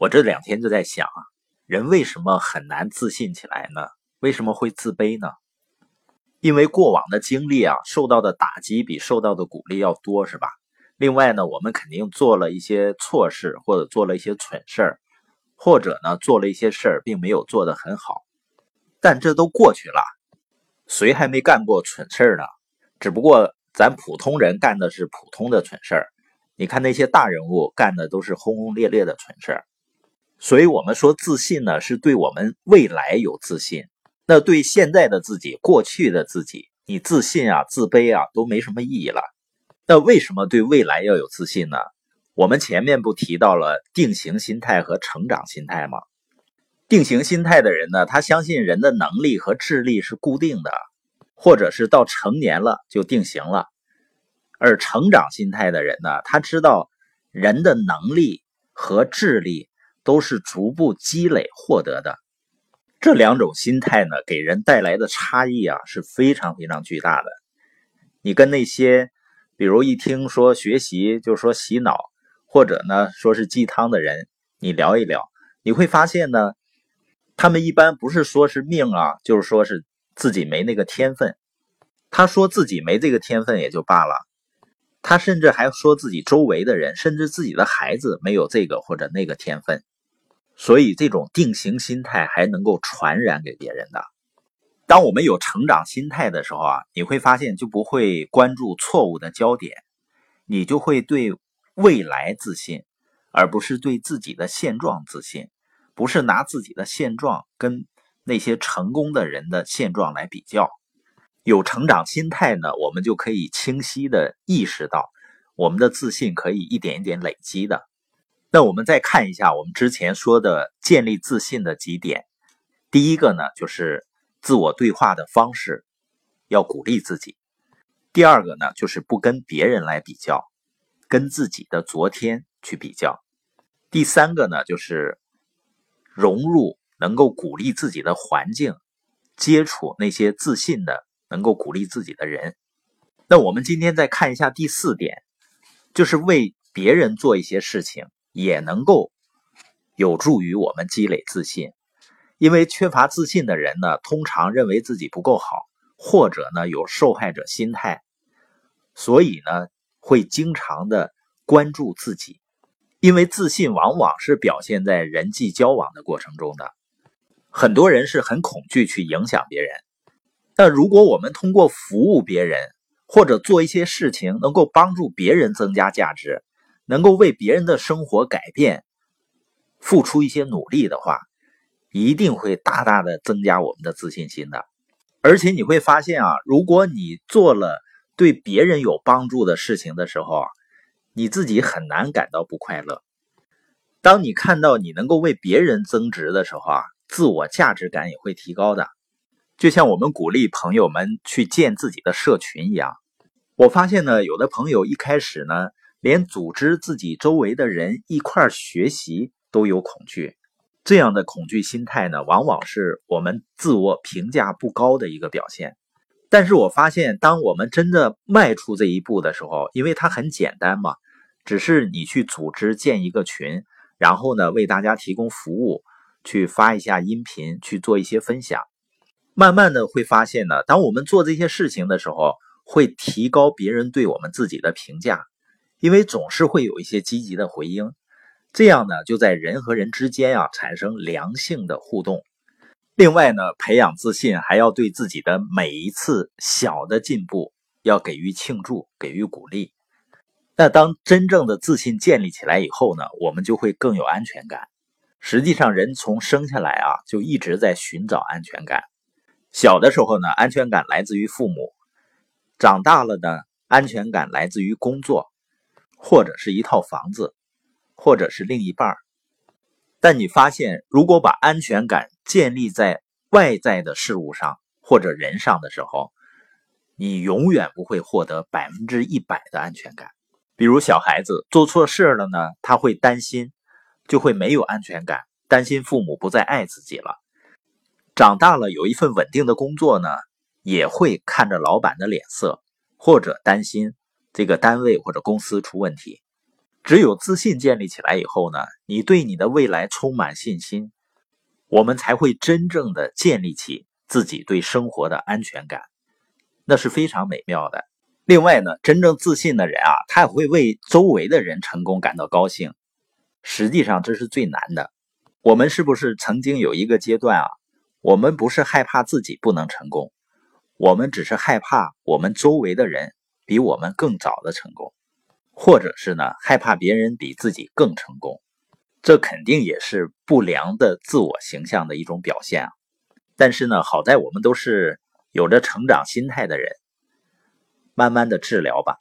我这两天就在想啊，人为什么很难自信起来呢？为什么会自卑呢？因为过往的经历啊，受到的打击比受到的鼓励要多，是吧？另外呢，我们肯定做了一些错事，或者做了一些蠢事儿，或者呢，做了一些事儿并没有做得很好。但这都过去了，谁还没干过蠢事儿呢？只不过咱普通人干的是普通的蠢事儿，你看那些大人物干的都是轰轰烈烈的蠢事儿。所以，我们说自信呢，是对我们未来有自信。那对现在的自己、过去的自己，你自信啊、自卑啊，都没什么意义了。那为什么对未来要有自信呢？我们前面不提到了定型心态和成长心态吗？定型心态的人呢，他相信人的能力和智力是固定的，或者是到成年了就定型了。而成长心态的人呢，他知道人的能力和智力。都是逐步积累获得的，这两种心态呢，给人带来的差异啊是非常非常巨大的。你跟那些，比如一听说学习就说洗脑，或者呢说是鸡汤的人，你聊一聊，你会发现呢，他们一般不是说是命啊，就是说是自己没那个天分。他说自己没这个天分也就罢了，他甚至还说自己周围的人，甚至自己的孩子没有这个或者那个天分。所以，这种定型心态还能够传染给别人的。当我们有成长心态的时候啊，你会发现就不会关注错误的焦点，你就会对未来自信，而不是对自己的现状自信，不是拿自己的现状跟那些成功的人的现状来比较。有成长心态呢，我们就可以清晰的意识到，我们的自信可以一点一点累积的。那我们再看一下我们之前说的建立自信的几点。第一个呢，就是自我对话的方式，要鼓励自己；第二个呢，就是不跟别人来比较，跟自己的昨天去比较；第三个呢，就是融入能够鼓励自己的环境，接触那些自信的、能够鼓励自己的人。那我们今天再看一下第四点，就是为别人做一些事情。也能够有助于我们积累自信，因为缺乏自信的人呢，通常认为自己不够好，或者呢有受害者心态，所以呢会经常的关注自己，因为自信往往是表现在人际交往的过程中的。很多人是很恐惧去影响别人，但如果我们通过服务别人或者做一些事情，能够帮助别人增加价值。能够为别人的生活改变付出一些努力的话，一定会大大的增加我们的自信心的。而且你会发现啊，如果你做了对别人有帮助的事情的时候啊，你自己很难感到不快乐。当你看到你能够为别人增值的时候啊，自我价值感也会提高的。就像我们鼓励朋友们去建自己的社群一样，我发现呢，有的朋友一开始呢。连组织自己周围的人一块学习都有恐惧，这样的恐惧心态呢，往往是我们自我评价不高的一个表现。但是我发现，当我们真的迈出这一步的时候，因为它很简单嘛，只是你去组织建一个群，然后呢为大家提供服务，去发一下音频，去做一些分享，慢慢的会发现呢，当我们做这些事情的时候，会提高别人对我们自己的评价。因为总是会有一些积极的回应，这样呢，就在人和人之间啊产生良性的互动。另外呢，培养自信还要对自己的每一次小的进步要给予庆祝，给予鼓励。那当真正的自信建立起来以后呢，我们就会更有安全感。实际上，人从生下来啊就一直在寻找安全感。小的时候呢，安全感来自于父母；长大了呢，安全感来自于工作。或者是一套房子，或者是另一半但你发现，如果把安全感建立在外在的事物上或者人上的时候，你永远不会获得百分之一百的安全感。比如小孩子做错事了呢，他会担心，就会没有安全感，担心父母不再爱自己了。长大了有一份稳定的工作呢，也会看着老板的脸色，或者担心。这个单位或者公司出问题，只有自信建立起来以后呢，你对你的未来充满信心，我们才会真正的建立起自己对生活的安全感，那是非常美妙的。另外呢，真正自信的人啊，他也会为周围的人成功感到高兴。实际上这是最难的。我们是不是曾经有一个阶段啊？我们不是害怕自己不能成功，我们只是害怕我们周围的人比我们更早的成功，或者是呢害怕别人比自己更成功。这肯定也是不良的自我形象的一种表现啊。但是呢，好在我们都是有着成长心态的人。慢慢的治疗吧。